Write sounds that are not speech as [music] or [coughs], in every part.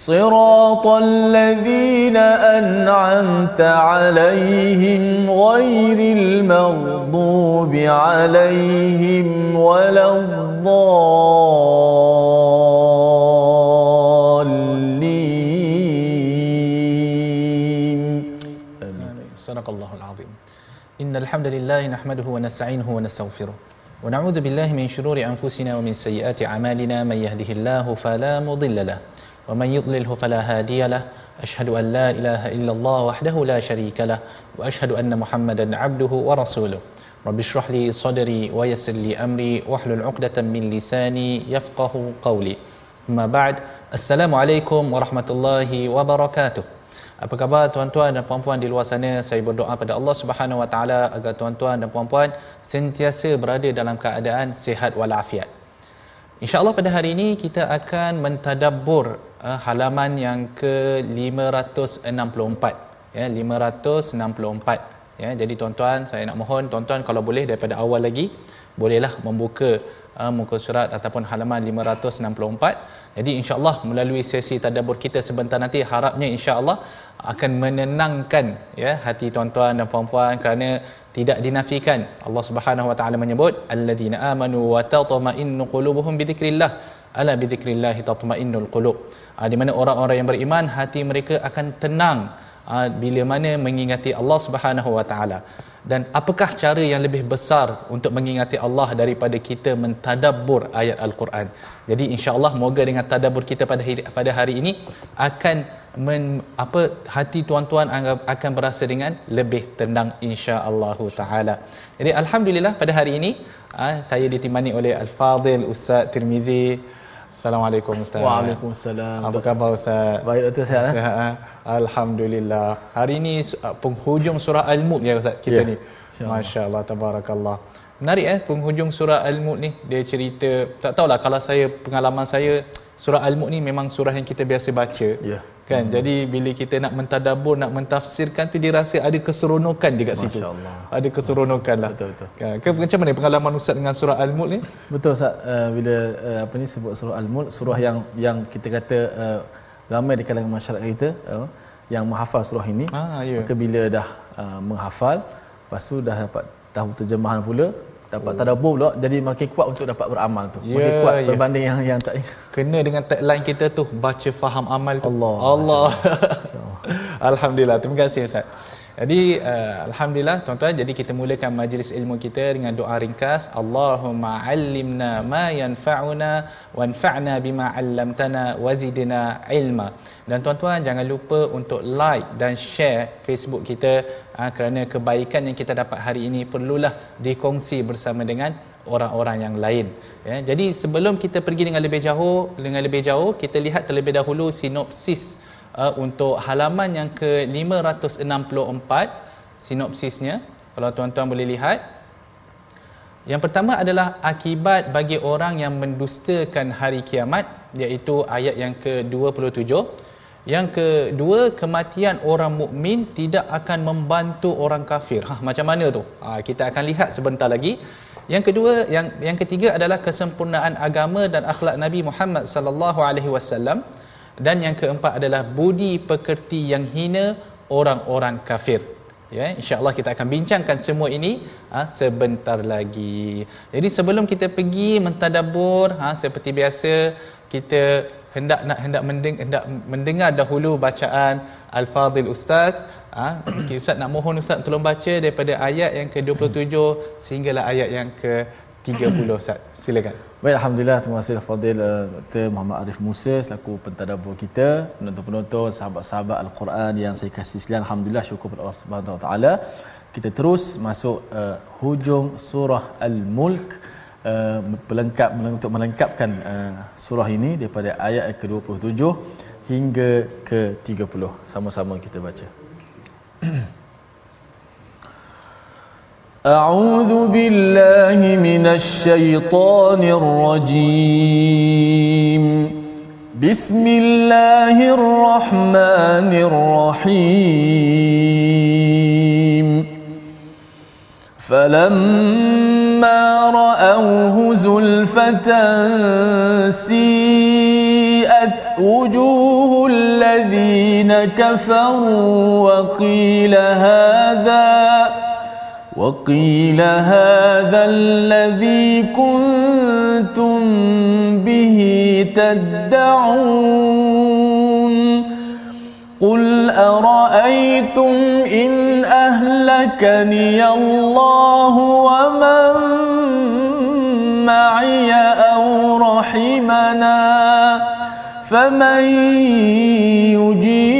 صراط الذين أنعمت عليهم غير المغضوب عليهم ولا الضالين. صدق الله العظيم. إن الحمد لله نحمده ونستعينه ونستغفره ونعوذ بالله من شرور أنفسنا ومن سيئات أعمالنا. من يهده الله فلا مضل له ومن يضلله فلا هادي له أشهد أن لا إله إلا الله وحده لا شريك له وأشهد أن محمدا عبده ورسوله رب اشرح لي صدري ويسر لي أمري واحلل عقدة من لساني يفقه قولي أما بعد السلام عليكم ورحمة الله وبركاته Apa khabar tuan-tuan dan puan-puan di luar sana? Saya berdoa pada Allah Subhanahu Wa Taala agar tuan-tuan dan puan-puan sentiasa berada dalam keadaan sihat walafiat. Insya-Allah pada hari ini kita akan mentadabbur uh, halaman yang ke-564 ya 564 ya jadi tuan-tuan saya nak mohon tuan-tuan kalau boleh daripada awal lagi bolehlah membuka uh, muka surat ataupun halaman 564 jadi insya-Allah melalui sesi tadabbur kita sebentar nanti harapnya insya-Allah akan menenangkan ya hati tuan-tuan dan puan-puan kerana tidak dinafikan. Allah Subhanahu wa taala menyebut alladzina amanu wa tatma'innu qulubuhum bidzikrillah ala bidzikrillah tatma'innul qulub. Ha, di mana orang-orang yang beriman hati mereka akan tenang ha, bila mana mengingati Allah Subhanahu wa taala. Dan apakah cara yang lebih besar untuk mengingati Allah daripada kita mentadabbur ayat al-Quran. Jadi insya-Allah moga dengan tadabbur kita pada hari, pada hari ini akan men, apa hati tuan-tuan akan berasa dengan lebih tenang insya-Allah taala. Jadi alhamdulillah pada hari ini saya ditemani oleh Al-Fadil Ustaz Tirmizi Assalamualaikum Ustaz. Waalaikumsalam. Apa khabar Ustaz? Baik Dr. Sihat. Eh? Sihat. Alhamdulillah. Hari ini penghujung surah Al-Mulk ya Ustaz kita Ya, ni. Masya-Allah tabarakallah. Menarik eh penghujung surah Al-Mulk ni dia cerita tak tahulah kalau saya pengalaman saya surah Al-Mulk ni memang surah yang kita biasa baca. Ya. Kan? Hmm. Jadi bila kita nak mentadabbur, nak mentafsirkan tu dia rasa ada keseronokan dekat situ. Masya-Allah. Ada keseronokan lah. Betul, betul. Kan? Ke, macam mana pengalaman Ustaz dengan surah Al-Mulk ni? Betul Ustaz uh, bila uh, apa ni sebut surah Al-Mulk surah yang yang kita kata uh, ramai di kalangan masyarakat kita uh, yang menghafal surah ini. Ah, ya. Maka bila dah uh, menghafal lepas tu dah dapat tahu terjemahan pula dapat tadabbur pula jadi makin kuat untuk dapat beramal tu. Ya, makin kuat ya. berbanding yang yang tak Kena dengan tagline kita tu baca faham amal tu. Allah. Allah. [laughs] Alhamdulillah. Terima kasih Ustaz. Jadi uh, alhamdulillah tuan-tuan. Jadi kita mulakan majlis ilmu kita dengan doa ringkas. Allahumma 'allimna ma yanfa'una wanfa'na bima 'allamtana wazidna ilma. Dan tuan-tuan jangan lupa untuk like dan share Facebook kita. Uh, kerana kebaikan yang kita dapat hari ini perlulah dikongsi bersama dengan orang-orang yang lain. Ya jadi sebelum kita pergi dengan lebih jauh dengan lebih jauh kita lihat terlebih dahulu sinopsis uh, untuk halaman yang ke-564 sinopsisnya kalau tuan-tuan boleh lihat yang pertama adalah akibat bagi orang yang mendustakan hari kiamat iaitu ayat yang ke-27 yang kedua kematian orang mukmin tidak akan membantu orang kafir. Ha macam mana tu? Ha, kita akan lihat sebentar lagi. Yang kedua yang yang ketiga adalah kesempurnaan agama dan akhlak Nabi Muhammad sallallahu alaihi wasallam dan yang keempat adalah budi pekerti yang hina orang-orang kafir. Ya, insya-Allah kita akan bincangkan semua ini ha, sebentar lagi. Jadi sebelum kita pergi mentadabbur ha, seperti biasa kita hendak nak hendak mendeng, hendak mendengar dahulu bacaan al-fadil ustaz ha, okay, ustaz nak mohon ustaz tolong baca daripada ayat yang ke-27 sehinggalah ayat yang ke-30 ustaz silakan Baik, Alhamdulillah. Terima kasih Fadil uh, Dr. Muhammad Arif Musa selaku pentadabur kita, penonton-penonton, sahabat-sahabat Al-Quran yang saya kasih sekalian. Alhamdulillah syukur kepada Allah Subhanahu Taala. Kita terus masuk uh, hujung surah Al-Mulk uh, untuk melengkapkan uh, surah ini daripada ayat ke-27 hingga ke-30. Sama-sama kita baca. أعوذ بالله من الشيطان الرجيم. بسم الله الرحمن الرحيم. فلما رأوه زلفة سيئت وجوه الذين كفروا وقيل هذا وقيل هذا الذي كنتم به تدعون قل أرأيتم إن أهلكني الله ومن معي أو رحمنا فمن يجير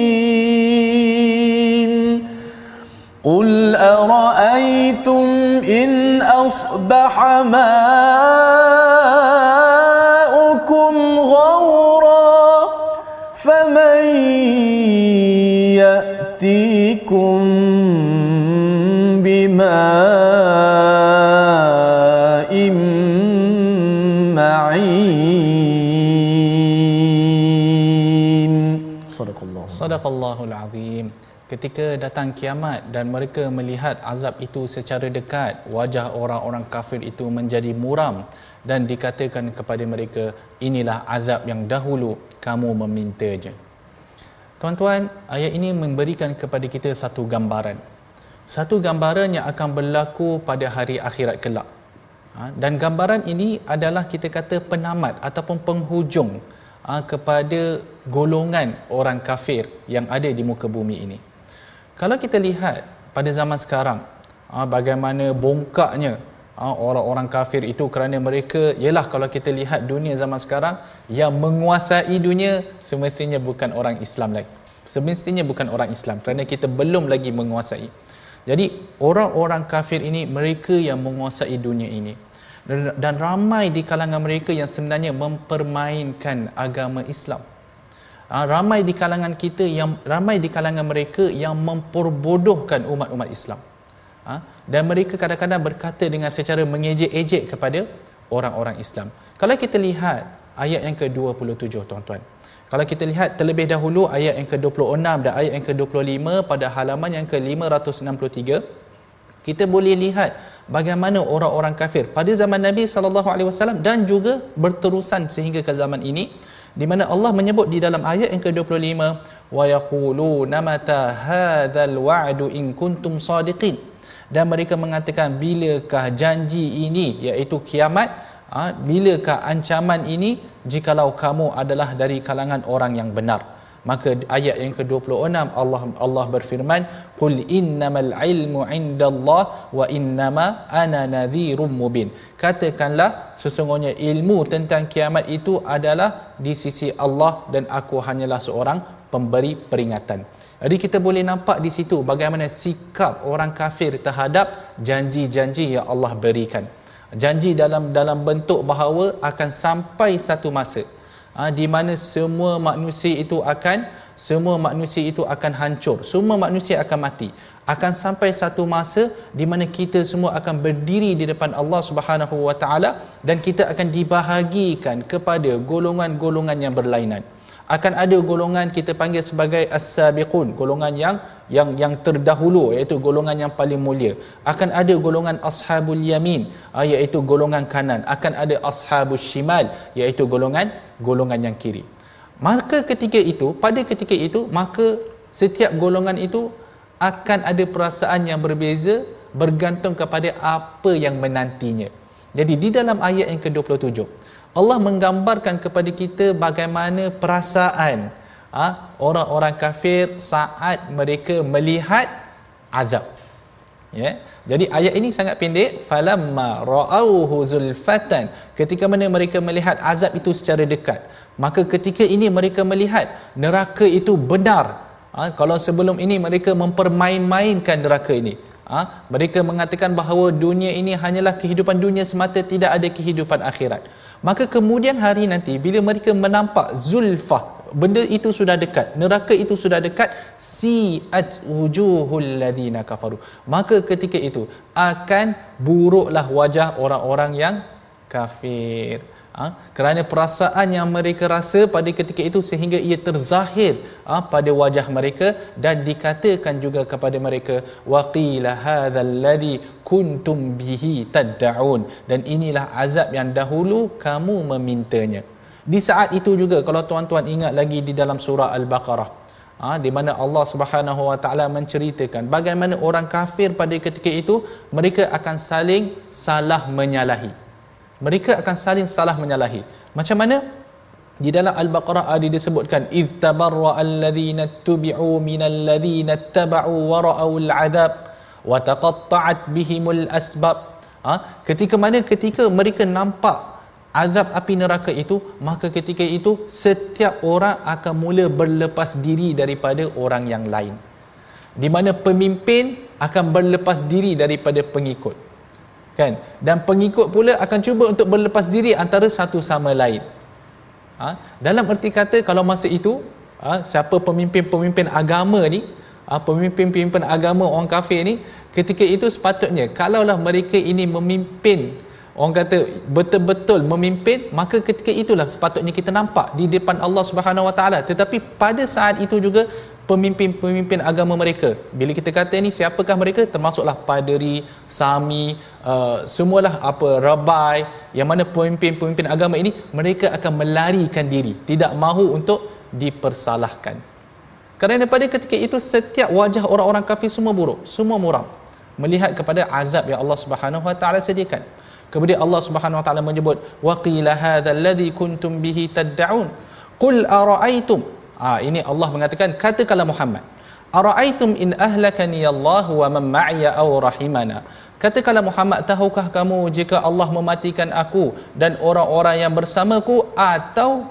قل أرأيتم إن أصبح ماؤكم غورا فمن يأتيكم بماء معين صدق الله Sadaqallahul Azim. Ketika datang kiamat dan mereka melihat azab itu secara dekat, wajah orang-orang kafir itu menjadi muram dan dikatakan kepada mereka, inilah azab yang dahulu kamu meminta-nya. Tuan-tuan, ayat ini memberikan kepada kita satu gambaran. Satu gambaran yang akan berlaku pada hari akhirat kelak. Ha, dan gambaran ini adalah kita kata penamat ataupun penghujung ha, kepada golongan orang kafir yang ada di muka bumi ini. Kalau kita lihat pada zaman sekarang, ha, bagaimana bongkaknya orang-orang kafir itu kerana mereka, ialah kalau kita lihat dunia zaman sekarang, yang menguasai dunia semestinya bukan orang Islam lagi. Semestinya bukan orang Islam kerana kita belum lagi menguasai. Jadi orang-orang kafir ini mereka yang menguasai dunia ini. Dan ramai di kalangan mereka yang sebenarnya mempermainkan agama Islam. Ha, ramai di kalangan kita yang ramai di kalangan mereka yang memperbodohkan umat-umat Islam. Ha, dan mereka kadang-kadang berkata dengan secara mengejek-ejek kepada orang-orang Islam. Kalau kita lihat ayat yang ke-27 tuan-tuan. Kalau kita lihat terlebih dahulu ayat yang ke-26 dan ayat yang ke-25 pada halaman yang ke-563 kita boleh lihat bagaimana orang-orang kafir pada zaman Nabi sallallahu alaihi wasallam dan juga berterusan sehingga ke zaman ini di mana Allah menyebut di dalam ayat yang ke-25 wa yaquluna mata hadzal wa'du in kuntum sadiqin? Dan mereka mengatakan bilakah janji ini iaitu kiamat ha, bilakah ancaman ini jikalau kamu adalah dari kalangan orang yang benar maka ayat yang ke-26 Allah Allah berfirman qul innamal ilmu indallah wa innama ana nadhirum mubin. Katakanlah sesungguhnya ilmu tentang kiamat itu adalah di sisi Allah dan aku hanyalah seorang pemberi peringatan. Jadi kita boleh nampak di situ bagaimana sikap orang kafir terhadap janji-janji yang Allah berikan. Janji dalam dalam bentuk bahawa akan sampai satu masa ha, di mana semua manusia itu akan semua manusia itu akan hancur. Semua manusia akan mati. Akan sampai satu masa di mana kita semua akan berdiri di depan Allah Subhanahu wa taala dan kita akan dibahagikan kepada golongan-golongan yang berlainan akan ada golongan kita panggil sebagai as-sabiqun golongan yang yang yang terdahulu iaitu golongan yang paling mulia. Akan ada golongan ashabul yamin ah, iaitu golongan kanan. Akan ada ashabus shimal iaitu golongan golongan yang kiri. Maka ketika itu pada ketika itu maka setiap golongan itu akan ada perasaan yang berbeza bergantung kepada apa yang menantinya. Jadi di dalam ayat yang ke-27 Allah menggambarkan kepada kita bagaimana perasaan ha, orang-orang kafir saat mereka melihat azab. Ya. Jadi ayat ini sangat pendek falamma ra'awhu zulfatan ketika mana mereka melihat azab itu secara dekat maka ketika ini mereka melihat neraka itu benar ha, kalau sebelum ini mereka mempermain-mainkan neraka ini ha, mereka mengatakan bahawa dunia ini hanyalah kehidupan dunia semata tidak ada kehidupan akhirat. Maka kemudian hari nanti bila mereka menampak zulfah benda itu sudah dekat neraka itu sudah dekat si at wujuhul ladina kafaru. Maka ketika itu akan buruklah wajah orang-orang yang kafir ha? kerana perasaan yang mereka rasa pada ketika itu sehingga ia terzahir ha? pada wajah mereka dan dikatakan juga kepada mereka waqila hadzal ladzi kuntum bihi tad'un dan inilah azab yang dahulu kamu memintanya di saat itu juga kalau tuan-tuan ingat lagi di dalam surah al-baqarah ha, di mana Allah Subhanahu wa taala menceritakan bagaimana orang kafir pada ketika itu mereka akan saling salah menyalahi mereka akan saling salah menyalahi. Macam mana? Di dalam al-baqarah ada disebutkan id tabarra alladhina tubi'u minal ladhina taba'u wa ra'u al-'adab wa taqatta'at bihimul asbab. Ha? ketika mana? Ketika mereka nampak azab api neraka itu maka ketika itu setiap orang akan mula berlepas diri daripada orang yang lain. Di mana pemimpin akan berlepas diri daripada pengikut kan? Dan pengikut pula akan cuba untuk berlepas diri antara satu sama lain. Ha? dalam erti kata kalau masa itu ha, siapa pemimpin-pemimpin agama ni ha, pemimpin-pemimpin agama orang kafir ni ketika itu sepatutnya kalaulah mereka ini memimpin orang kata betul-betul memimpin maka ketika itulah sepatutnya kita nampak di depan Allah Subhanahu Wa Taala. Tetapi pada saat itu juga pemimpin-pemimpin agama mereka. Bila kita kata ni siapakah mereka? Termasuklah paderi, sami, uh, semualah apa rabai yang mana pemimpin-pemimpin agama ini mereka akan melarikan diri, tidak mahu untuk dipersalahkan. Kerana pada ketika itu setiap wajah orang-orang kafir semua buruk, semua muram melihat kepada azab yang Allah Subhanahu Wa Taala sediakan. Kemudian Allah Subhanahu Wa Taala menyebut waqila hadzal ladzi kuntum bihi tad'un qul ara'aytum Ha, ini Allah mengatakan katakanlah Muhammad Ara'aitum in ahlakani Allah wa man ma'iya aw rahimana? Katakanlah Muhammad tahukah kamu jika Allah mematikan aku dan orang-orang yang bersamaku atau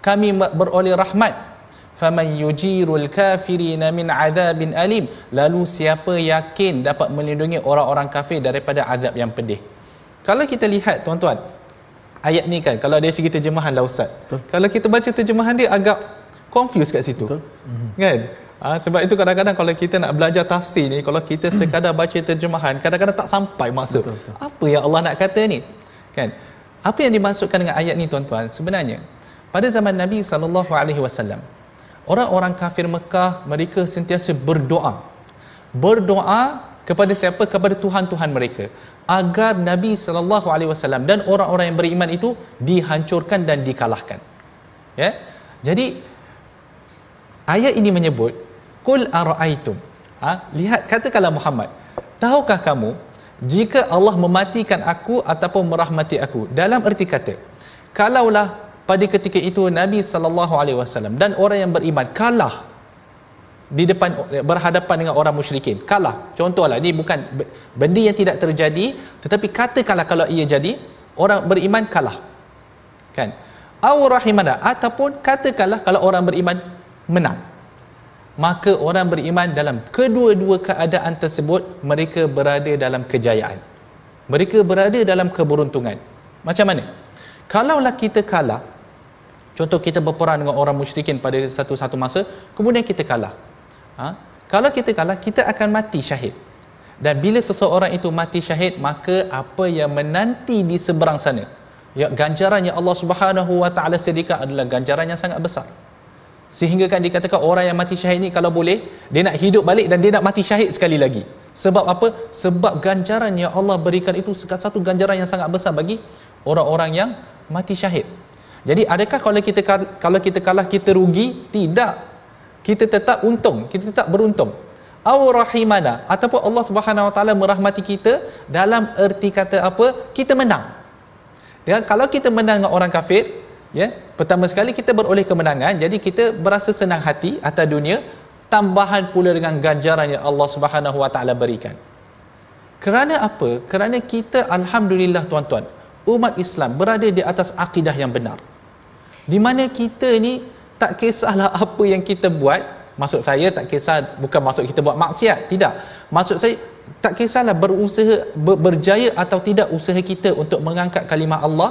kami beroleh rahmat? Faman yujirul kafirina min azabin alim. Lalu siapa yakin dapat melindungi orang-orang kafir daripada azab yang pedih? Kalau kita lihat tuan-tuan ayat ni kan kalau dari segi terjemahan lah ustaz. Betul. kalau kita baca terjemahan dia agak confused kat situ. Betul. kan? Ha, sebab itu kadang-kadang kalau kita nak belajar tafsir ni kalau kita sekadar baca terjemahan kadang-kadang tak sampai maksud. Betul, betul. apa yang Allah nak kata ni? Kan? Apa yang dimaksudkan dengan ayat ni tuan-tuan? Sebenarnya pada zaman Nabi sallallahu alaihi wasallam orang-orang kafir Mekah mereka sentiasa berdoa. Berdoa kepada siapa? Kepada tuhan-tuhan mereka. Agar Nabi sallallahu alaihi wasallam dan orang-orang yang beriman itu dihancurkan dan dikalahkan. Ya? Jadi ayat ini menyebut kul araaitum ha? Lihat katakanlah Muhammad tahukah kamu jika Allah mematikan aku ataupun merahmati aku? Dalam erti kata kalaulah pada ketika itu Nabi sallallahu alaihi wasallam dan orang yang beriman kalah di depan berhadapan dengan orang musyrikin. Kalah. Contohlah ini bukan benda yang tidak terjadi tetapi katakanlah kalau ia jadi orang beriman kalah. Kan? Au rahimana ataupun katakanlah kalau orang beriman menang. Maka orang beriman dalam kedua-dua keadaan tersebut mereka berada dalam kejayaan. Mereka berada dalam keberuntungan. Macam mana? Kalaulah kita kalah contoh kita berperang dengan orang musyrikin pada satu-satu masa kemudian kita kalah. Ha? kalau kita kalah kita akan mati syahid. Dan bila seseorang itu mati syahid maka apa yang menanti di seberang sana? Ya ganjaran yang Allah Subhanahu wa taala sediakan adalah ganjaran yang sangat besar Sehingga kan dikatakan orang yang mati syahid ni kalau boleh dia nak hidup balik dan dia nak mati syahid sekali lagi. Sebab apa? Sebab ganjaran yang Allah berikan itu satu ganjaran yang sangat besar bagi orang-orang yang mati syahid. Jadi adakah kalau kita kalau kita kalah kita rugi? Tidak. Kita tetap untung, kita tetap beruntung. Aw rahimana ataupun Allah Subhanahu Wa Taala merahmati kita dalam erti kata apa? Kita menang. Dan kalau kita menang dengan orang kafir, ya, pertama sekali kita beroleh kemenangan, jadi kita berasa senang hati atas dunia, tambahan pula dengan ganjaran yang Allah Subhanahu Wa Taala berikan. Kerana apa? Kerana kita alhamdulillah tuan-tuan, umat Islam berada di atas akidah yang benar. Di mana kita ni tak kisahlah apa yang kita buat, maksud saya tak kisah bukan maksud kita buat maksiat, tidak. Maksud saya tak kisahlah berusaha ber, berjaya atau tidak usaha kita untuk mengangkat kalimah Allah.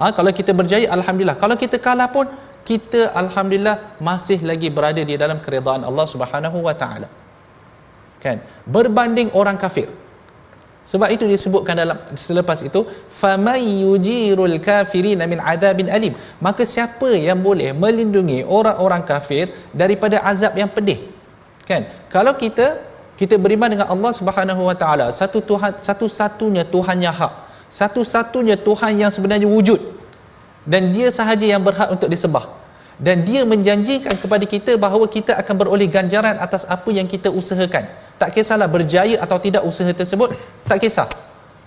Ha, kalau kita berjaya alhamdulillah. Kalau kita kalah pun kita alhamdulillah masih lagi berada di dalam keridaan Allah Subhanahu wa taala. Kan? Berbanding orang kafir. Sebab itu disebutkan dalam selepas itu famay yujirul kafirin min adabin alim. Maka siapa yang boleh melindungi orang-orang kafir daripada azab yang pedih? Kan? Kalau kita kita beriman dengan Allah Subhanahu wa taala, satu Tuhan satu-satunya Tuhan yang hak, satu-satunya Tuhan yang sebenarnya wujud. Dan dia sahaja yang berhak untuk disembah. Dan dia menjanjikan kepada kita bahawa kita akan beroleh ganjaran atas apa yang kita usahakan. Tak kisahlah berjaya atau tidak usaha tersebut. Tak kisah.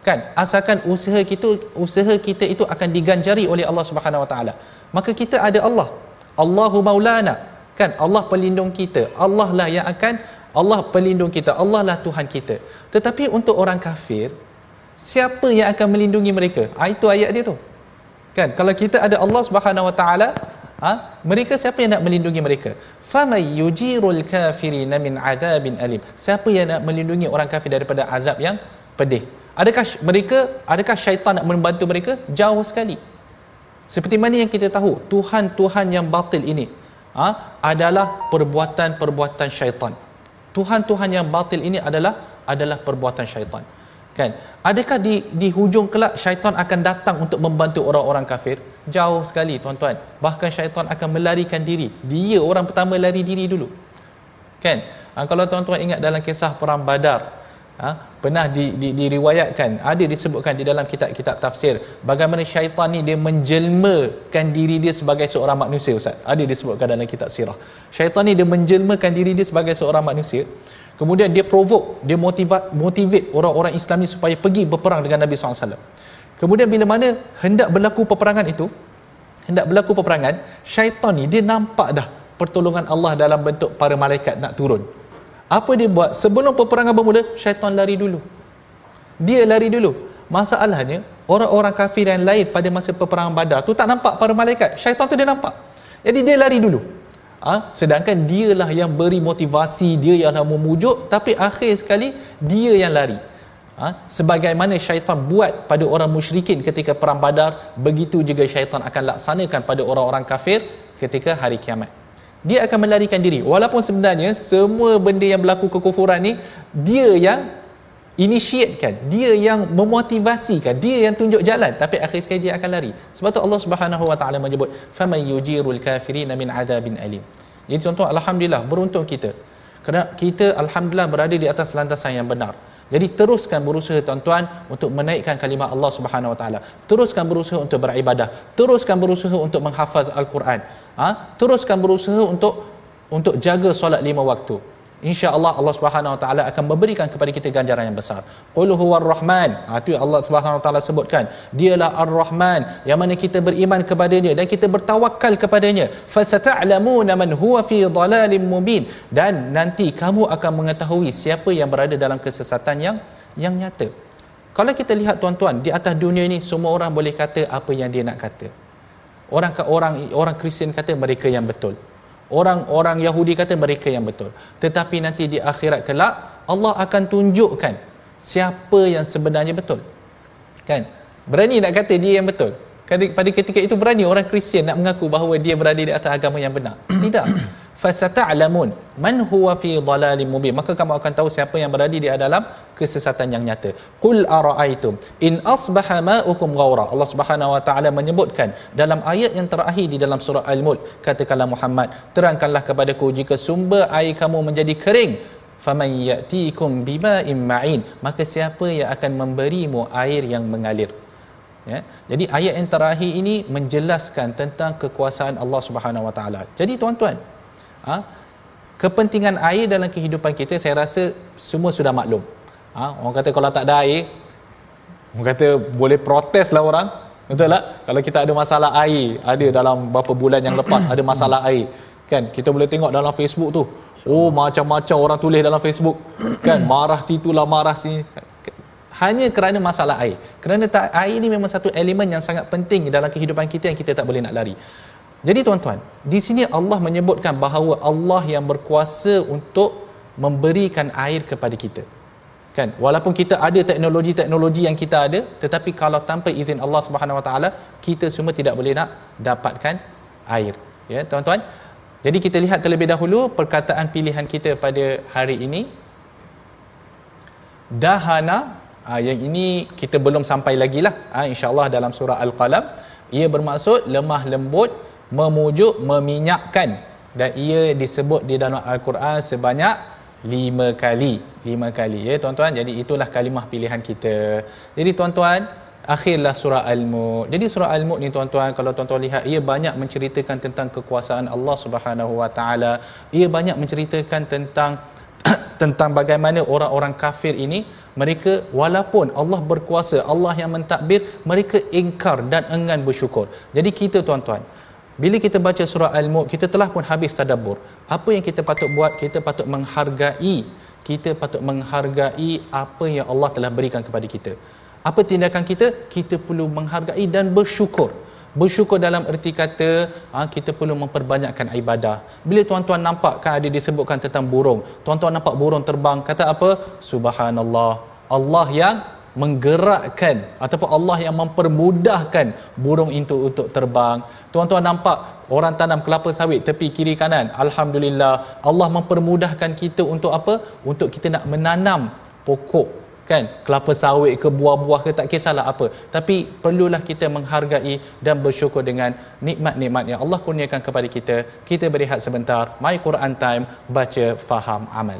Kan? Asalkan usaha kita usaha kita itu akan diganjari oleh Allah Subhanahu Wa Taala. Maka kita ada Allah. Allahu Maulana. Kan? Allah pelindung kita. Allah lah yang akan Allah pelindung kita. Allah lah Tuhan kita. Tetapi untuk orang kafir siapa yang akan melindungi mereka? Ha, itu ayat dia tu. Kan? Kalau kita ada Allah Subhanahu Wa Taala ha, mereka siapa yang nak melindungi mereka? Famay yujirul kafirin min adabin alim. Siapa yang nak melindungi orang kafir daripada azab yang pedih? Adakah mereka adakah syaitan nak membantu mereka? Jauh sekali. Seperti mana yang kita tahu tuhan-tuhan yang batil ini ha, adalah perbuatan-perbuatan syaitan. Tuhan-tuhan yang batil ini adalah adalah perbuatan syaitan kan? Adakah di di hujung kelak syaitan akan datang untuk membantu orang-orang kafir? Jauh sekali tuan-tuan. Bahkan syaitan akan melarikan diri. Dia orang pertama lari diri dulu. Kan? Ha, kalau tuan-tuan ingat dalam kisah perang badar ha, pernah di, di, diriwayatkan ada disebutkan di dalam kitab-kitab tafsir bagaimana syaitan ni dia menjelmakan diri dia sebagai seorang manusia ustaz. Ada disebutkan dalam kitab sirah. Syaitan ni dia menjelmakan diri dia sebagai seorang manusia kemudian dia provoke dia motivate motivate orang-orang Islam ni supaya pergi berperang dengan Nabi SAW Kemudian bila mana hendak berlaku peperangan itu, hendak berlaku peperangan, syaitan ni dia nampak dah pertolongan Allah dalam bentuk para malaikat nak turun. Apa dia buat? Sebelum peperangan bermula, syaitan lari dulu. Dia lari dulu. Masalahnya, orang-orang kafir yang lain pada masa peperangan badar tu tak nampak para malaikat. Syaitan tu dia nampak. Jadi dia lari dulu. Ha? Sedangkan dialah yang beri motivasi, dia yang nak memujuk, tapi akhir sekali, dia yang lari ha? sebagaimana syaitan buat pada orang musyrikin ketika perang badar begitu juga syaitan akan laksanakan pada orang-orang kafir ketika hari kiamat dia akan melarikan diri walaupun sebenarnya semua benda yang berlaku kekufuran ni dia yang initiatekan dia yang memotivasikan dia yang tunjuk jalan tapi akhir sekali dia akan lari sebab tu Allah Subhanahu wa taala menyebut faman yujirul kafirin min adabin alim jadi contoh alhamdulillah beruntung kita kerana kita alhamdulillah berada di atas landasan yang benar jadi teruskan berusaha tuan-tuan untuk menaikkan kalimah Allah Subhanahu Wa Taala. Teruskan berusaha untuk beribadah. Teruskan berusaha untuk menghafaz Al-Quran. Ha? Teruskan berusaha untuk untuk jaga solat lima waktu insya-Allah Allah Subhanahu Wa Taala akan memberikan kepada kita ganjaran yang besar. Qul huwar rahman. Ha itu Allah Subhanahu Wa Taala sebutkan. Dialah Ar-Rahman yang mana kita beriman kepadanya dan kita bertawakal kepadanya. Fasata'lamuna man huwa fi dhalalin mubin dan nanti kamu akan mengetahui siapa yang berada dalam kesesatan yang yang nyata. Kalau kita lihat tuan-tuan di atas dunia ini semua orang boleh kata apa yang dia nak kata. Orang orang orang Kristian kata mereka yang betul. Orang-orang Yahudi kata mereka yang betul. Tetapi nanti di akhirat kelak Allah akan tunjukkan siapa yang sebenarnya betul. Kan? Berani nak kata dia yang betul. Pada ketika itu berani orang Kristian nak mengaku bahawa dia berada di atas agama yang benar. Tidak. Fasata'lamun. Man huwa fi dhalalin mubin? Maka kamu akan tahu siapa yang berada di dalam kesesatan yang nyata. Qul araaitum in asbaha ma'ukum ghaura Allah Subhanahu wa taala menyebutkan dalam ayat yang terakhir di dalam surah al-mulk katakanlah Muhammad terangkanlah kepadaku jika sumber air kamu menjadi kering faman yatikum bima'in ma'in. Maka siapa yang akan memberimu air yang mengalir? Ya. Jadi ayat yang terakhir ini menjelaskan tentang kekuasaan Allah Subhanahu wa taala. Jadi tuan-tuan ha, kepentingan air dalam kehidupan kita saya rasa semua sudah maklum. Ha, orang kata kalau tak ada air orang kata boleh protes lah orang. Betul tak? Kalau kita ada masalah air ada dalam beberapa bulan yang lepas ada masalah air kan? Kita boleh tengok dalam Facebook tu. Oh macam-macam orang tulis dalam Facebook kan? Marah situ lah marah sini. Hanya kerana masalah air. Kerana tak, air ini memang satu elemen yang sangat penting dalam kehidupan kita yang kita tak boleh nak lari jadi tuan-tuan, di sini Allah menyebutkan bahawa Allah yang berkuasa untuk memberikan air kepada kita. Kan? Walaupun kita ada teknologi-teknologi yang kita ada, tetapi kalau tanpa izin Allah Subhanahu Wa Taala, kita semua tidak boleh nak dapatkan air. Ya, tuan-tuan. Jadi kita lihat terlebih dahulu perkataan pilihan kita pada hari ini. Dahana, ha, yang ini kita belum sampai lagi lah. Ha, InsyaAllah dalam surah Al-Qalam. Ia bermaksud lemah lembut, memujuk meminyakkan. Dan ia disebut di dalam al-Quran sebanyak lima kali. Lima kali ya tuan-tuan. Jadi itulah kalimah pilihan kita. Jadi tuan-tuan akhirlah surah al-mulk. Jadi surah al-mulk ni tuan-tuan kalau tuan-tuan lihat ia banyak menceritakan tentang kekuasaan Allah Subhanahu wa taala. Ia banyak menceritakan tentang [clears throat] tentang bagaimana orang-orang kafir ini mereka walaupun Allah berkuasa Allah yang mentadbir mereka ingkar dan enggan bersyukur. Jadi kita tuan-tuan bila kita baca surah Al-Mulk, kita telah pun habis tadabbur. Apa yang kita patut buat? Kita patut menghargai. Kita patut menghargai apa yang Allah telah berikan kepada kita. Apa tindakan kita? Kita perlu menghargai dan bersyukur. Bersyukur dalam erti kata, ha, kita perlu memperbanyakkan ibadah. Bila tuan-tuan nampak kan ada disebutkan tentang burung. Tuan-tuan nampak burung terbang. Kata apa? Subhanallah. Allah yang menggerakkan ataupun Allah yang mempermudahkan burung itu untuk terbang. Tuan-tuan nampak orang tanam kelapa sawit tepi kiri kanan. Alhamdulillah Allah mempermudahkan kita untuk apa? Untuk kita nak menanam pokok kan kelapa sawit ke buah-buah ke tak kisahlah apa tapi perlulah kita menghargai dan bersyukur dengan nikmat-nikmat yang Allah kurniakan kepada kita kita berehat sebentar my Quran time baca faham amal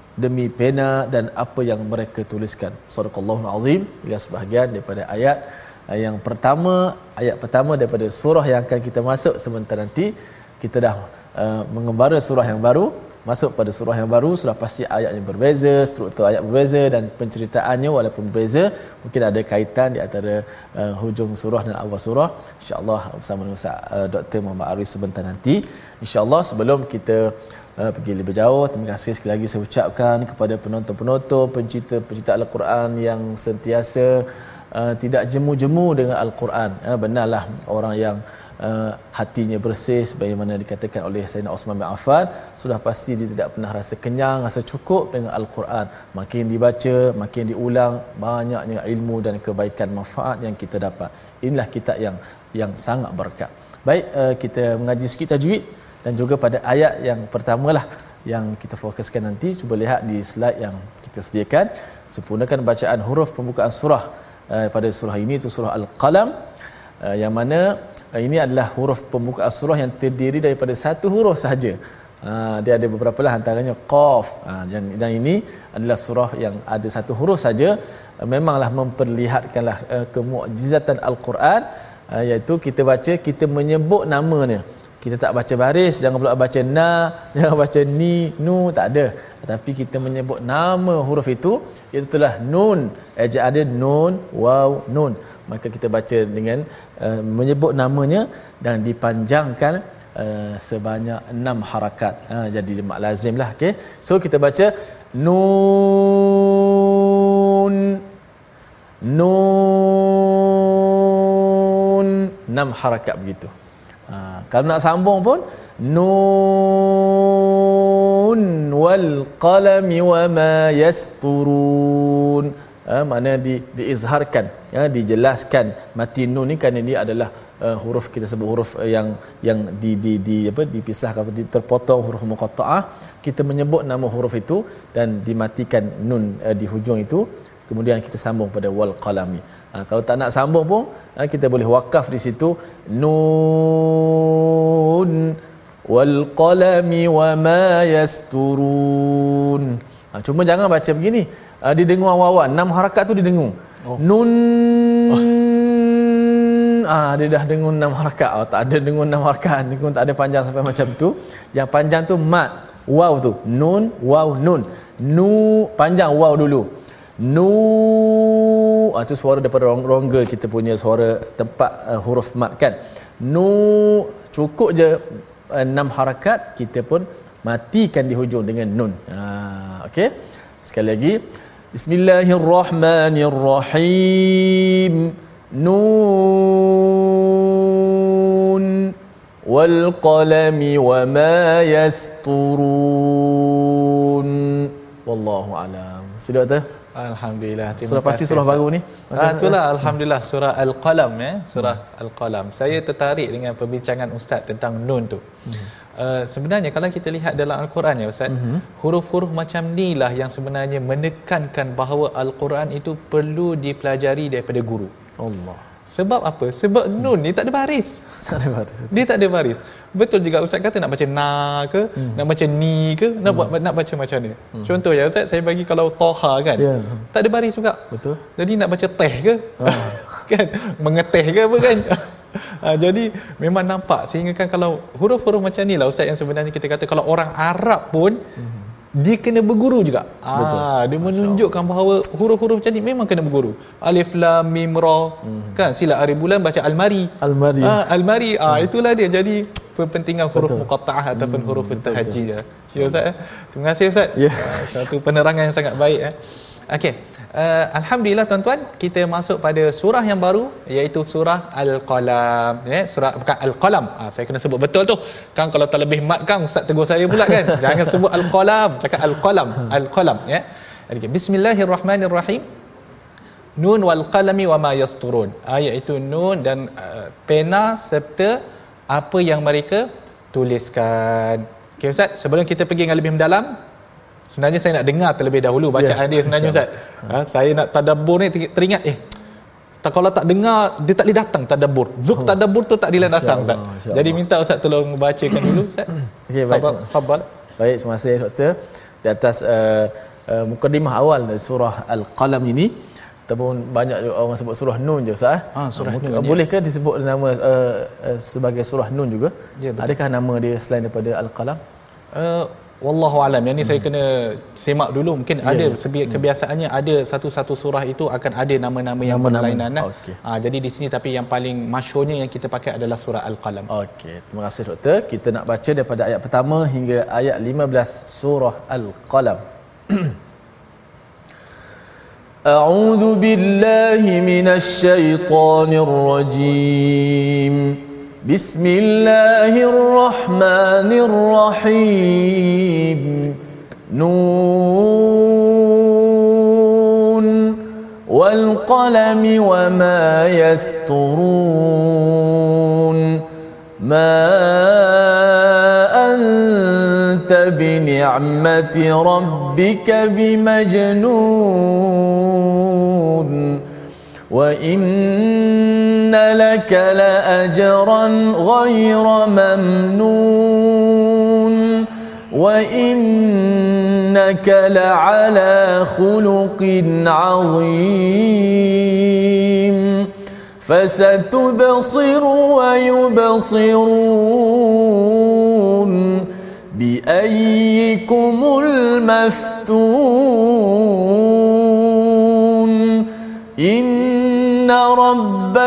demi pena dan apa yang mereka tuliskan. Sadaqallahul azim. Ia sebahagian daripada ayat eh, yang pertama, ayat pertama daripada surah yang akan kita masuk sebentar nanti. Kita dah uh, mengembara surah yang baru, masuk pada surah yang baru, sudah pasti ayatnya berbeza, struktur ayat berbeza dan penceritaannya walaupun berbeza, mungkin ada kaitan di antara uh, hujung surah dan awal surah. Insya-Allah bersama dengan uh, Dr. Muhammad Arif sebentar nanti. Insya-Allah sebelum kita uh, pergi lebih jauh. Terima kasih sekali lagi saya ucapkan kepada penonton-penonton, pencinta-pencinta Al-Quran yang sentiasa uh, tidak jemu-jemu dengan Al-Quran. Uh, benarlah orang yang uh, hatinya bersih sebagaimana dikatakan oleh Sayyidina Osman bin Affan sudah pasti dia tidak pernah rasa kenyang rasa cukup dengan al-Quran. Makin dibaca makin diulang banyaknya ilmu dan kebaikan manfaat yang kita dapat. Inilah kitab yang yang sangat berkat. Baik uh, kita mengaji sikit tajwid dan juga pada ayat yang pertamalah yang kita fokuskan nanti. Cuba lihat di slide yang kita sediakan. Sempurnakan bacaan huruf pembukaan surah uh, pada surah ini itu surah al-qalam. Uh, yang mana uh, ini adalah huruf pembukaan surah yang terdiri daripada satu huruf sahaja. Dia ada beberapa lah antaranya qaf. Dan, ini adalah surah yang ada satu huruf saja. Memanglah memperlihatkanlah kemukjizatan al-Quran. Iaitu kita baca kita menyebut namanya kita tak baca baris jangan pula baca na [laughs] jangan baca ni nu tak ada. Tetapi kita menyebut nama huruf itu iaitu telah nun. Eja ada nun waw nun. Maka kita baca dengan uh, menyebut namanya dan dipanjangkan uh, sebanyak enam harakat. Uh, jadi mak lazim lah okay? so kita baca nun nun. Enam harakat begitu. Ha, kalau nak sambung pun nun wal qalami wa ma yasturun. Ha, mana di diizharkan ya dijelaskan. Mati nun ni kan ini adalah uh, huruf kita sebut huruf uh, yang yang di di di apa dipisahkan di, terpotong huruf muqattaah. Kita menyebut nama huruf itu dan dimatikan nun uh, di hujung itu kemudian kita sambung pada wal qalami ha, kalau tak nak sambung pun ha, kita boleh wakaf di situ nun wal qalami wa ma yasturun ha, cuma jangan baca begini ha, didengung awal-awal enam harakat tu didengung oh. nun oh. Ah, dia dah dengung enam harakat. Oh, tak ada dengung enam harakat. Dengung tak ada panjang sampai macam tu. Yang panjang tu mat. Waw tu. Nun, waw, nun. Nu, panjang waw dulu. Nu ah tu suara daripada rongga kita punya suara tempat uh, huruf mat kan. Nu cukup je uh, enam harakat kita pun matikan di hujung dengan nun. Ah okey. Sekali lagi Bismillahirrahmanirrahim. Nun wal qalami wama yasturun. Wallahu alam. Sudah tak? Alhamdulillah. Terima surah pasti surah baru ni. Ah itulah alhamdulillah surah Al-Qalam ya, surah hmm. Al-Qalam. Saya tertarik dengan perbincangan ustaz tentang nun tu. Hmm. Uh, sebenarnya kalau kita lihat dalam Al-Quran ya ustaz, hmm. huruf-huruf macam ni lah yang sebenarnya menekankan bahawa Al-Quran itu perlu dipelajari daripada guru. Allah. Sebab apa? Sebab nun ni tak ada baris. [laughs] Tak ada baris. Dia tak ada baris. Betul juga ustaz kata nak baca na ke, hmm. nak baca ni ke, nak buat nak baca macam ni. Hmm. Contoh ya ustaz saya bagi kalau toha kan. Yeah. Tak ada baris juga. Betul. Jadi nak baca teh ke? Oh. [laughs] kan? Mengeteh ke apa kan? ha, [laughs] jadi memang nampak sehingga kan kalau huruf-huruf macam ni lah ustaz yang sebenarnya kita kata kalau orang Arab pun hmm dia kena berguru juga. Betul. Ah, dia menunjukkan bahawa huruf-huruf macam ni memang kena berguru. Alif lam mim ra. Hmm. Kan sila hari bulan baca almari. Almari. Ah, almari. Ah, hmm. itulah dia. Jadi kepentingan huruf muqattaah ataupun hmm, huruf tahajji ya. Ya Ustaz. Eh? Terima kasih Ustaz. Yeah. Ah, satu penerangan yang sangat baik eh. Okey. Uh, Alhamdulillah tuan-tuan, kita masuk pada surah yang baru iaitu surah Al-Qalam. Ya, yeah, surah bukan Al-Qalam. Ah, saya kena sebut betul tu. Kan kalau terlebih mat kan ustaz tegur saya pula kan. [laughs] Jangan sebut Al-Qalam, cakap Al-Qalam. Al-Qalam ya. Yeah. Okay. Bismillahirrahmanirrahim. Nun wal qalami wa ma yasturun. Ah, iaitu nun dan uh, pena serta apa yang mereka tuliskan. Okey ustaz, sebelum kita pergi dengan lebih mendalam, Sebenarnya saya nak dengar terlebih dahulu bacaan yeah. dia sebenarnya Ustaz. Ha, saya nak tadabbur ni teringat eh tak kalau tak dengar dia tak boleh datang tadabbur. Zuk oh. tadabbur tu tak boleh datang Ustaz. Jadi minta Ustaz tolong bacakan dulu Ustaz. [coughs] Okey baik. Tafadhal. Baik terima kasih doktor di atas uh, uh, mukadimah awal surah Al-Qalam ini ataupun banyak orang sebut surah Nun je Ustaz. Ah, surah Nun. Ya. Bolehkah disebut nama uh, uh, sebagai surah Nun juga? Ya, Adakah nama dia selain daripada Al-Qalam? Uh, Wallahu alam. Yang ni hmm. saya kena semak dulu. Mungkin yeah, ada yeah. Hmm. kebiasaannya ada satu-satu surah itu akan ada nama-nama yang nama-nama. berlainan. Okay. Ha, jadi di sini tapi yang paling masyhurnya yang kita pakai adalah surah Al-Qalam. Okey. Terima kasih doktor. Kita nak baca daripada ayat pertama hingga ayat 15 surah Al-Qalam. [clears throat] أعوذ بالله من الشيطان الرجيم بسم الله الرحمن الرحيم. نون. والقلم وما يسترون. ما أنت بنعمة ربك بمجنون. وإن لك لأجرا غير ممنون وإنك لعلى خلق عظيم فستبصر ويبصرون بأيكم المفتون إن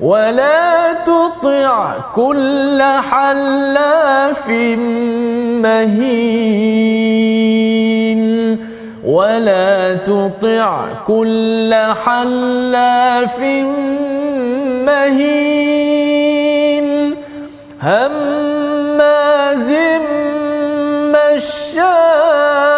ولا تطع كل حلاف مهين ولا تطع كل حلاف مهين هماز مشاء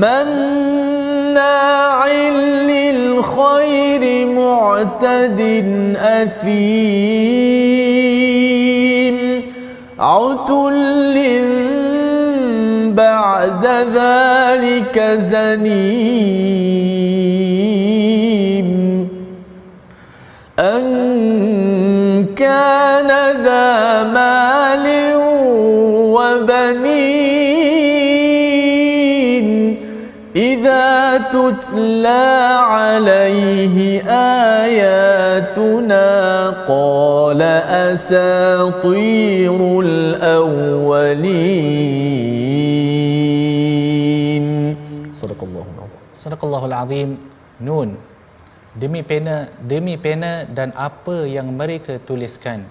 مناع للخير معتد أثيم. عتل بعد ذلك زنيم. أن تتلى عليه آياتنا قال أساطير الأولين صدق الله العظيم Sadaqallahul Azim Nun demi pena demi pena dan apa yang mereka tuliskan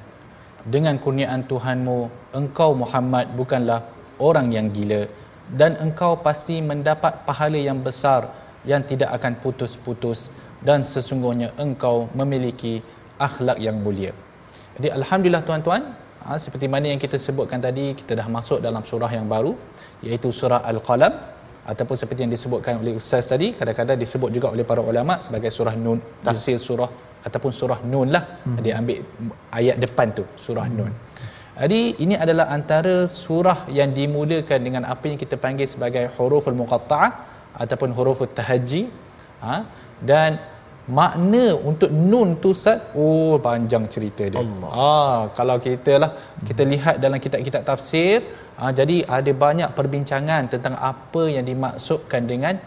dengan kurniaan Tuhanmu engkau Muhammad bukanlah orang yang gila dan engkau pasti mendapat pahala yang besar yang tidak akan putus-putus dan sesungguhnya engkau memiliki akhlak yang mulia. Jadi alhamdulillah tuan-tuan, ha, seperti mana yang kita sebutkan tadi kita dah masuk dalam surah yang baru iaitu surah Al-Qalam ataupun seperti yang disebutkan oleh ustaz tadi kadang-kadang disebut juga oleh para ulama sebagai surah nun tafsir surah ataupun surah nun lah hmm. dia ambil ayat depan tu surah hmm. nun jadi ini adalah antara surah yang dimulakan dengan apa yang kita panggil sebagai huruful muqatta'ah ataupun huruful tahajji ha? dan makna untuk nun tu Ustaz oh panjang cerita dia Allah. ah kalau kita lah kita lihat dalam kitab-kitab tafsir ah jadi ada banyak perbincangan tentang apa yang dimaksudkan dengan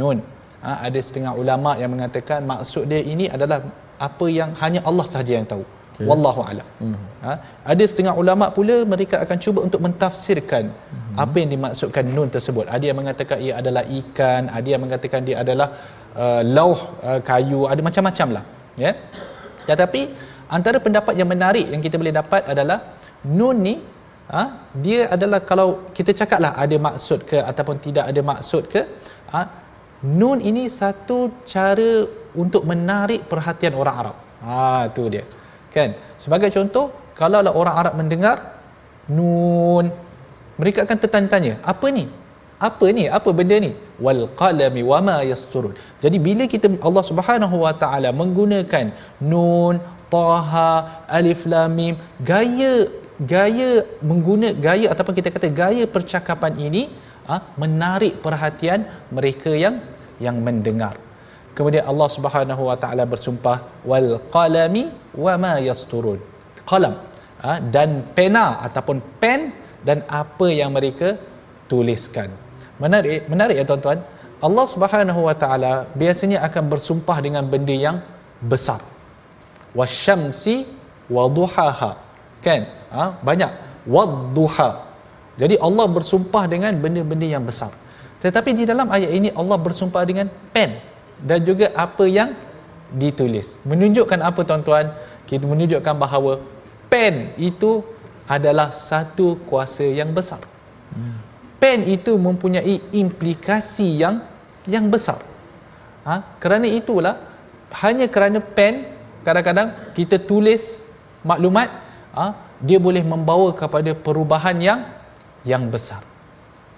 nun ah ada setengah ulama yang mengatakan maksud dia ini adalah apa yang hanya Allah sahaja yang tahu okay. wallahu alam hmm. ha? ada setengah ulama pula mereka akan cuba untuk mentafsirkan hmm. apa yang dimaksudkan nun tersebut ada yang mengatakan ia adalah ikan ada yang mengatakan dia adalah uh, lauh uh, kayu ada macam-macam lah ya tetapi antara pendapat yang menarik yang kita boleh dapat adalah nun ni ha, dia adalah kalau kita cakaplah ada maksud ke ataupun tidak ada maksud ke ha, nun ini satu cara untuk menarik perhatian orang Arab ha tu dia kan? Sebagai contoh kalaulah orang Arab mendengar nun mereka akan tertanya-tanya apa ni? Apa ni? Apa benda ni? Wal qalami wama yasturun. Jadi bila kita Allah Subhanahu wa taala menggunakan nun taha alif lam mim gaya gaya mengguna gaya ataupun kita kata gaya percakapan ini ha, menarik perhatian mereka yang yang mendengar kemudian Allah Subhanahu wa taala bersumpah wal qalami wama yasturun. Qalam ha, dan pena ataupun pen dan apa yang mereka tuliskan. Menarik menarik ya tuan-tuan? Allah Subhanahu wa taala biasanya akan bersumpah dengan benda yang besar. Wasyamsi waduhaha kan? Ha? banyak. Wadduha jadi Allah bersumpah dengan benda-benda yang besar. Tetapi di dalam ayat ini Allah bersumpah dengan pen dan juga apa yang ditulis menunjukkan apa tuan-tuan kita menunjukkan bahawa pen itu adalah satu kuasa yang besar. Pen itu mempunyai implikasi yang yang besar. Ha? Kerana itulah hanya kerana pen kadang-kadang kita tulis maklumat ha? dia boleh membawa kepada perubahan yang yang besar.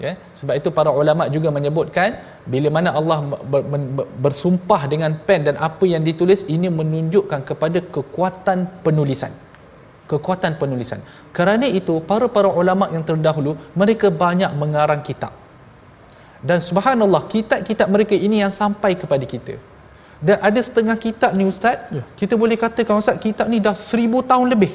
Ya, sebab itu para ulama juga menyebutkan bila mana Allah ber, ber, bersumpah dengan pen dan apa yang ditulis ini menunjukkan kepada kekuatan penulisan kekuatan penulisan. Kerana itu para-para ulama yang terdahulu mereka banyak mengarang kitab. Dan subhanallah kitab-kitab mereka ini yang sampai kepada kita. Dan ada setengah kitab ni ustaz, ya. kita boleh katakan ustaz kitab ni dah seribu tahun lebih.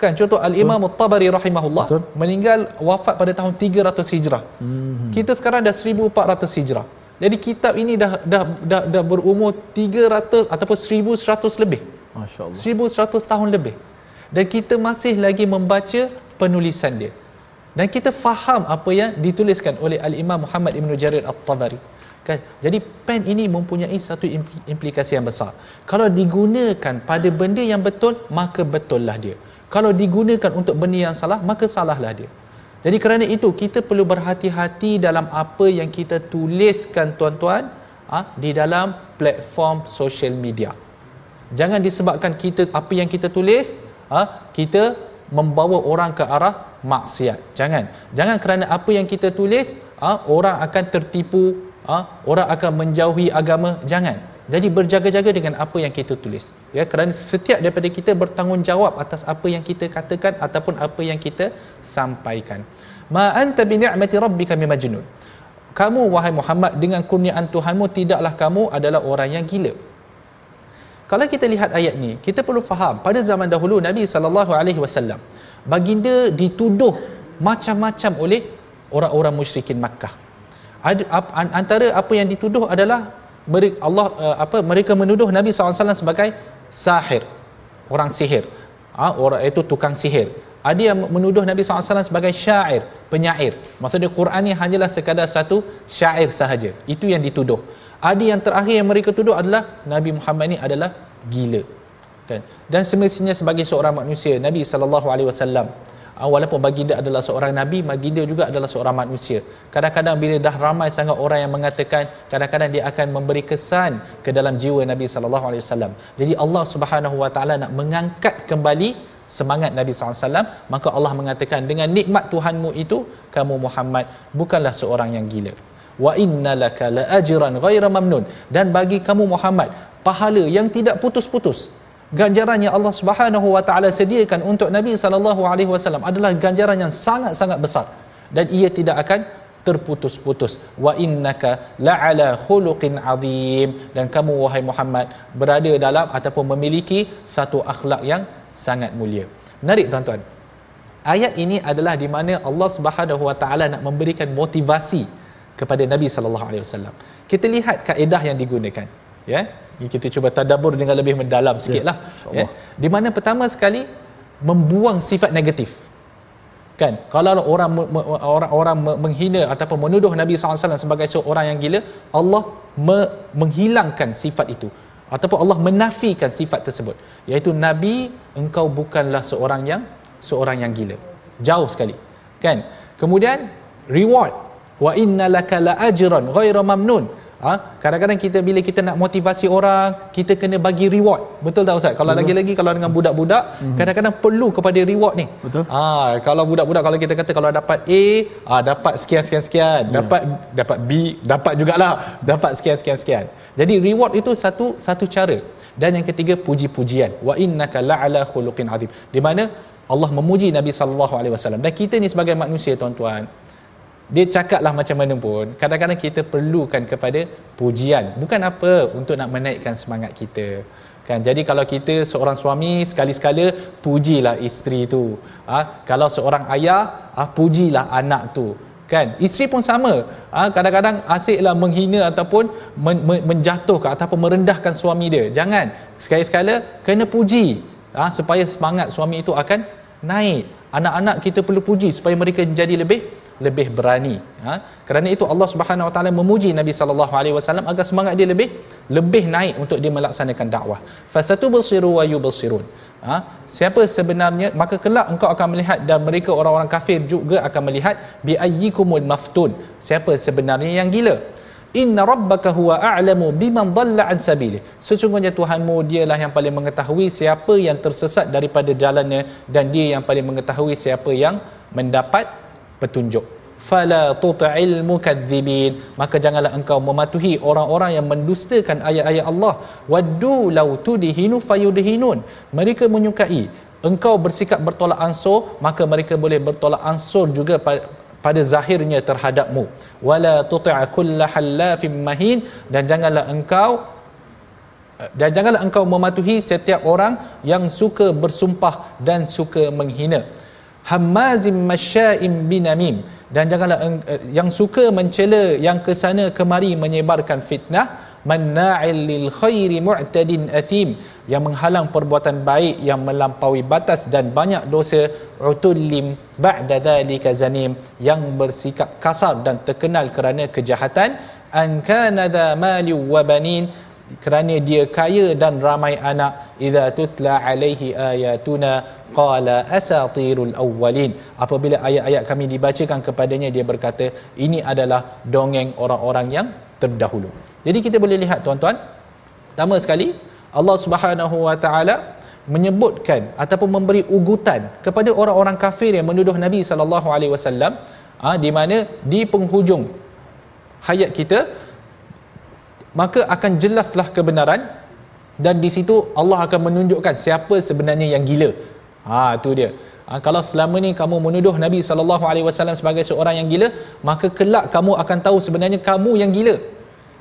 Kan contoh Al-Imam At-Tabari rahimahullah Betul. meninggal wafat pada tahun 300 Hijrah. Hmm. Kita sekarang dah 1400 Hijrah. Jadi kitab ini dah dah dah, dah berumur 300 ataupun 1100 lebih. Masya-Allah. 1100 tahun lebih dan kita masih lagi membaca penulisan dia dan kita faham apa yang dituliskan oleh al-Imam Muhammad Ibn Jarir At-Tabari kan jadi pen ini mempunyai satu implikasi yang besar kalau digunakan pada benda yang betul maka betullah dia kalau digunakan untuk benda yang salah maka salahlah dia jadi kerana itu kita perlu berhati-hati dalam apa yang kita tuliskan tuan-tuan ha, di dalam platform social media jangan disebabkan kita apa yang kita tulis ha, kita membawa orang ke arah maksiat. Jangan. Jangan kerana apa yang kita tulis, ha, orang akan tertipu, ha, orang akan menjauhi agama. Jangan. Jadi berjaga-jaga dengan apa yang kita tulis. Ya, kerana setiap daripada kita bertanggungjawab atas apa yang kita katakan ataupun apa yang kita sampaikan. Ma anta bi ni'mati rabbika majnun. Kamu wahai Muhammad dengan kurniaan Tuhanmu tidaklah kamu adalah orang yang gila. Kalau kita lihat ayat ni, kita perlu faham pada zaman dahulu Nabi sallallahu alaihi wasallam baginda dituduh macam-macam oleh orang-orang musyrikin Makkah. Antara apa yang dituduh adalah mereka Allah eh, apa mereka menuduh Nabi SAW sebagai sahir, orang sihir. Ha, orang itu tukang sihir. Ada yang menuduh Nabi SAW sebagai syair, penyair. Maksudnya Quran ni hanyalah sekadar satu syair sahaja. Itu yang dituduh ada yang terakhir yang mereka tuduh adalah Nabi Muhammad ni adalah gila kan dan semestinya sebagai seorang manusia Nabi sallallahu alaihi wasallam ah, walaupun baginda adalah seorang nabi baginda juga adalah seorang manusia. Kadang-kadang bila dah ramai sangat orang yang mengatakan kadang-kadang dia akan memberi kesan ke dalam jiwa Nabi sallallahu alaihi wasallam. Jadi Allah Subhanahu wa taala nak mengangkat kembali semangat Nabi SAW maka Allah mengatakan dengan nikmat Tuhanmu itu kamu Muhammad bukanlah seorang yang gila. Wa inna laka la ajran ghaira mamnun. Dan bagi kamu Muhammad pahala yang tidak putus-putus ganjaran yang Allah Subhanahu wa taala sediakan untuk Nabi sallallahu alaihi wasallam adalah ganjaran yang sangat-sangat besar. Dan ia tidak akan terputus-putus. Wa innaka la'ala khuluqin azim. Dan kamu wahai Muhammad berada dalam ataupun memiliki satu akhlak yang sangat mulia. Menarik tuan-tuan. Ayat ini adalah di mana Allah Subhanahu wa taala nak memberikan motivasi kepada Nabi sallallahu alaihi wasallam. Kita lihat kaedah yang digunakan, ya. Kita cuba tadabbur dengan lebih mendalam sikitlah, ya. ya. Di mana pertama sekali membuang sifat negatif. Kan? Kalau orang orang orang menghina ataupun menuduh Nabi SAW sebagai seorang yang gila, Allah me- menghilangkan sifat itu ataupun Allah menafikan sifat tersebut. Iaitu Nabi engkau bukanlah seorang yang seorang yang gila. Jauh sekali. Kan? Kemudian reward wa inna laka la ajran ghaira mamnun ha? kadang-kadang kita bila kita nak motivasi orang kita kena bagi reward. Betul tak ustaz? Kalau lagi-lagi kalau dengan budak-budak mm-hmm. kadang-kadang perlu kepada reward ni. Betul. Ha, kalau budak-budak kalau kita kata kalau dapat A ha, dapat sekian sekian sekian. Yeah. dapat dapat B dapat jugalah. Dapat sekian sekian sekian. Jadi reward itu satu satu cara. Dan yang ketiga puji-pujian. Wa innaka la'ala khuluqin azim. Di mana Allah memuji Nabi sallallahu alaihi wasallam. Dan kita ni sebagai manusia tuan-tuan dia cakaplah macam mana pun kadang-kadang kita perlukan kepada pujian bukan apa untuk nak menaikkan semangat kita kan jadi kalau kita seorang suami sekali-sekala pujilah isteri tu ha? kalau seorang ayah ha? pujilah anak tu kan isteri pun sama ha? kadang-kadang asiklah menghina ataupun men- men- menjatuhkan ataupun merendahkan suami dia jangan sekali-sekala kena puji ha? supaya semangat suami itu akan naik anak-anak kita perlu puji supaya mereka menjadi lebih lebih berani. Ha? kerana itu Allah Subhanahu Wa Taala memuji Nabi sallallahu alaihi wasallam agar semangat dia lebih lebih naik untuk dia melaksanakan dakwah. Fasatu basiru wa yubsirun. Ha? siapa sebenarnya maka kelak engkau akan melihat dan mereka orang-orang kafir juga akan melihat bi ayyikumul maftun. Siapa sebenarnya yang gila? Inna rabbaka huwa a'lamu biman dhalla an sabili. Sesungguhnya tuhanmu dialah yang paling mengetahui siapa yang tersesat daripada jalannya dan dia yang paling mengetahui siapa yang mendapat petunjuk. Fala tuta'il mukadzibin maka janganlah engkau mematuhi orang-orang yang mendustakan ayat-ayat Allah. Waddu law tudhinu fayudhinun. Mereka menyukai. Engkau bersikap bertolak ansur maka mereka boleh bertolak ansur juga pada zahirnya terhadapmu. Wala tuti' kulla halafin mahin. Dan janganlah engkau dan janganlah engkau mematuhi setiap orang yang suka bersumpah dan suka menghina hammazim masya'im binamim dan janganlah eh, yang suka mencela yang ke sana kemari menyebarkan fitnah manna'il lil khairi mu'tadin athim. Yang menghalang perbuatan baik yang melampaui batas dan banyak dosa utullim ba'da dhalika zanim. Yang bersikap kasar dan terkenal kerana kejahatan. An kana dha mali wa banin kerana dia kaya dan ramai anak idza tutla alaihi ayatuna qala asatirul awwalin. Apabila ayat-ayat kami dibacakan kepadanya dia berkata ini adalah dongeng orang-orang yang terdahulu. Jadi kita boleh lihat tuan-tuan pertama sekali Allah Subhanahu wa taala menyebutkan ataupun memberi ugutan kepada orang-orang kafir yang menuduh Nabi sallallahu alaihi wasallam ah, di mana di penghujung hayat kita maka akan jelaslah kebenaran dan di situ Allah akan menunjukkan siapa sebenarnya yang gila. Ha tu dia. Ha, kalau selama ni kamu menuduh Nabi sallallahu alaihi wasallam sebagai seorang yang gila, maka kelak kamu akan tahu sebenarnya kamu yang gila.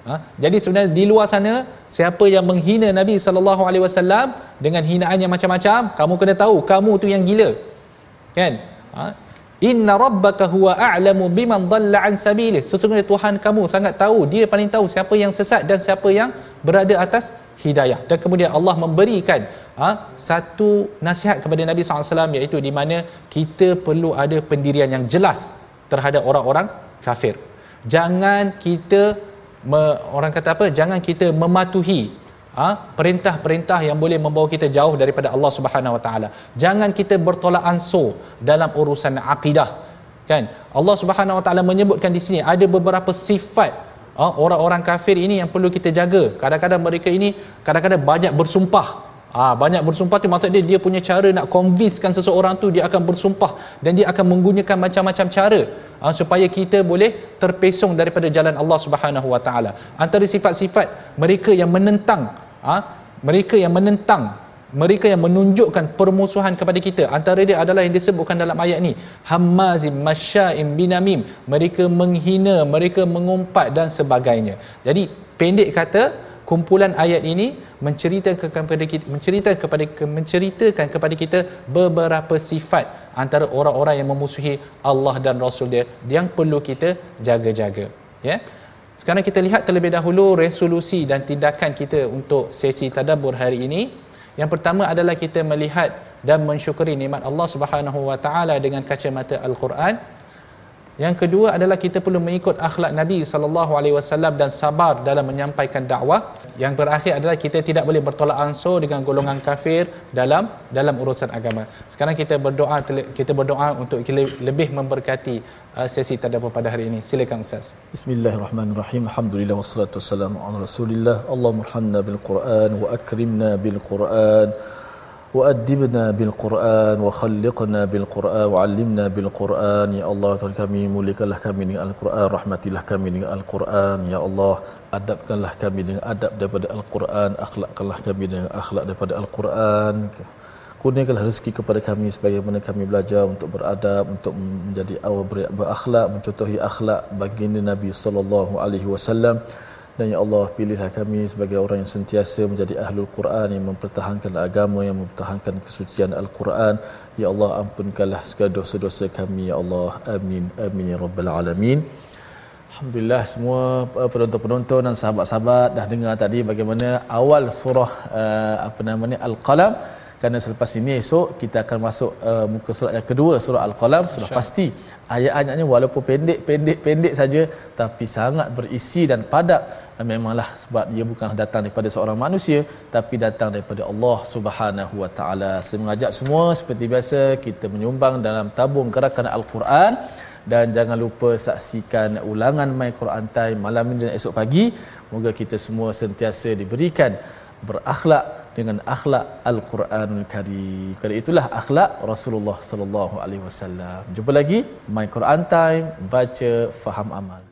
Ha? Jadi sebenarnya di luar sana siapa yang menghina Nabi sallallahu alaihi wasallam dengan hinaan yang macam-macam, kamu kena tahu kamu tu yang gila. Kan? Ha? Inna rabbaka huwa a'lamu biman dhalla an sabilih. Sesungguhnya Tuhan kamu sangat tahu, dia paling tahu siapa yang sesat dan siapa yang berada atas hidayah. Dan kemudian Allah memberikan ha, satu nasihat kepada Nabi SAW iaitu di mana kita perlu ada pendirian yang jelas terhadap orang-orang kafir. Jangan kita me, orang kata apa jangan kita mematuhi ha, perintah-perintah yang boleh membawa kita jauh daripada Allah Subhanahu Wa Taala. Jangan kita bertolak ansur dalam urusan akidah. Kan? Allah Subhanahu Wa Taala menyebutkan di sini ada beberapa sifat ha, orang-orang kafir ini yang perlu kita jaga. Kadang-kadang mereka ini kadang-kadang banyak bersumpah. Ah ha, banyak bersumpah tu maksud dia dia punya cara nak convincekan seseorang tu dia akan bersumpah dan dia akan menggunakan macam-macam cara ha, supaya kita boleh terpesong daripada jalan Allah Subhanahu Wa Taala. Antara sifat-sifat mereka yang menentang ha, mereka yang menentang mereka yang menunjukkan permusuhan kepada kita. Antara dia adalah yang disebutkan dalam ayat ni. Hammazim masya'im binamim. Mereka menghina mereka mengumpat dan sebagainya. Jadi pendek kata kumpulan ayat ini menceritakan kepada kita menceritakan kepada menceritakan kepada kita beberapa sifat antara orang-orang yang memusuhi Allah dan Rasul dia yang perlu kita jaga-jaga. Ya sekarang kita lihat terlebih dahulu resolusi dan tindakan kita untuk sesi tadabbur hari ini. Yang pertama adalah kita melihat dan mensyukuri nikmat Allah Subhanahu wa taala dengan kacamata al-Quran yang kedua adalah kita perlu mengikut akhlak Nabi sallallahu alaihi wasallam dan sabar dalam menyampaikan dakwah. Yang terakhir adalah kita tidak boleh bertolak ansur dengan golongan kafir dalam dalam urusan agama. Sekarang kita berdoa kita berdoa untuk lebih memberkati uh, sesi tadabbur pada hari ini. Silakan Ustaz. Bismillahirrahmanirrahim. Alhamdulillah wassalatu wassalamu ala Rasulillah. Allahumma bil Quran wa akrimna bil Quran. وأدبنا بالقرآن وخلقنا بالقرآن وعلمنا بالقرآن يا الله Tuhan kami muliakanlah kami dengan Al-Quran rahmatilah kami dengan Al-Quran ya Allah adabkanlah kami dengan adab daripada Al-Quran akhlakkanlah kami dengan akhlak daripada Al-Quran kurniakanlah rezeki kepada kami sebagaimana kami belajar untuk beradab untuk menjadi awal berakhlak mencontohi akhlak baginda Nabi sallallahu alaihi wasallam dan ya Allah pilihlah kami sebagai orang yang sentiasa menjadi ahlul Quran yang mempertahankan agama yang mempertahankan kesucian Al-Quran. Ya Allah ampunkanlah segala dosa-dosa kami ya Allah. Amin amin ya rabbal alamin. Alhamdulillah semua uh, penonton-penonton dan sahabat-sahabat dah dengar tadi bagaimana awal surah uh, apa namanya Al-Qalam. Kerana selepas ini esok kita akan masuk uh, muka surat yang kedua surah al-qalam. Sudah pasti ayat-ayatnya walaupun pendek-pendek pendek saja tapi sangat berisi dan padat dan memanglah sebab dia bukan datang daripada seorang manusia tapi datang daripada Allah Subhanahu Wa Taala. Saya mengajak semua seperti biasa kita menyumbang dalam tabung gerakan Al-Quran dan jangan lupa saksikan ulangan My Quran Time malam ini dan esok pagi. Moga kita semua sentiasa diberikan berakhlak dengan akhlak Al-Quranul Karim. Kerana itulah akhlak Rasulullah sallallahu alaihi wasallam. Jumpa lagi My Quran Time baca faham amal.